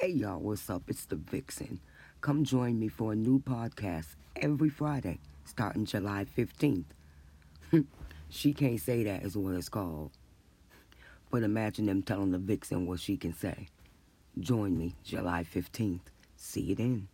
Hey y'all, what's up? It's the Vixen. Come join me for a new podcast every Friday, starting July 15th. she can't say that is what it's called. But imagine them telling the Vixen what she can say. Join me July 15th. See you then.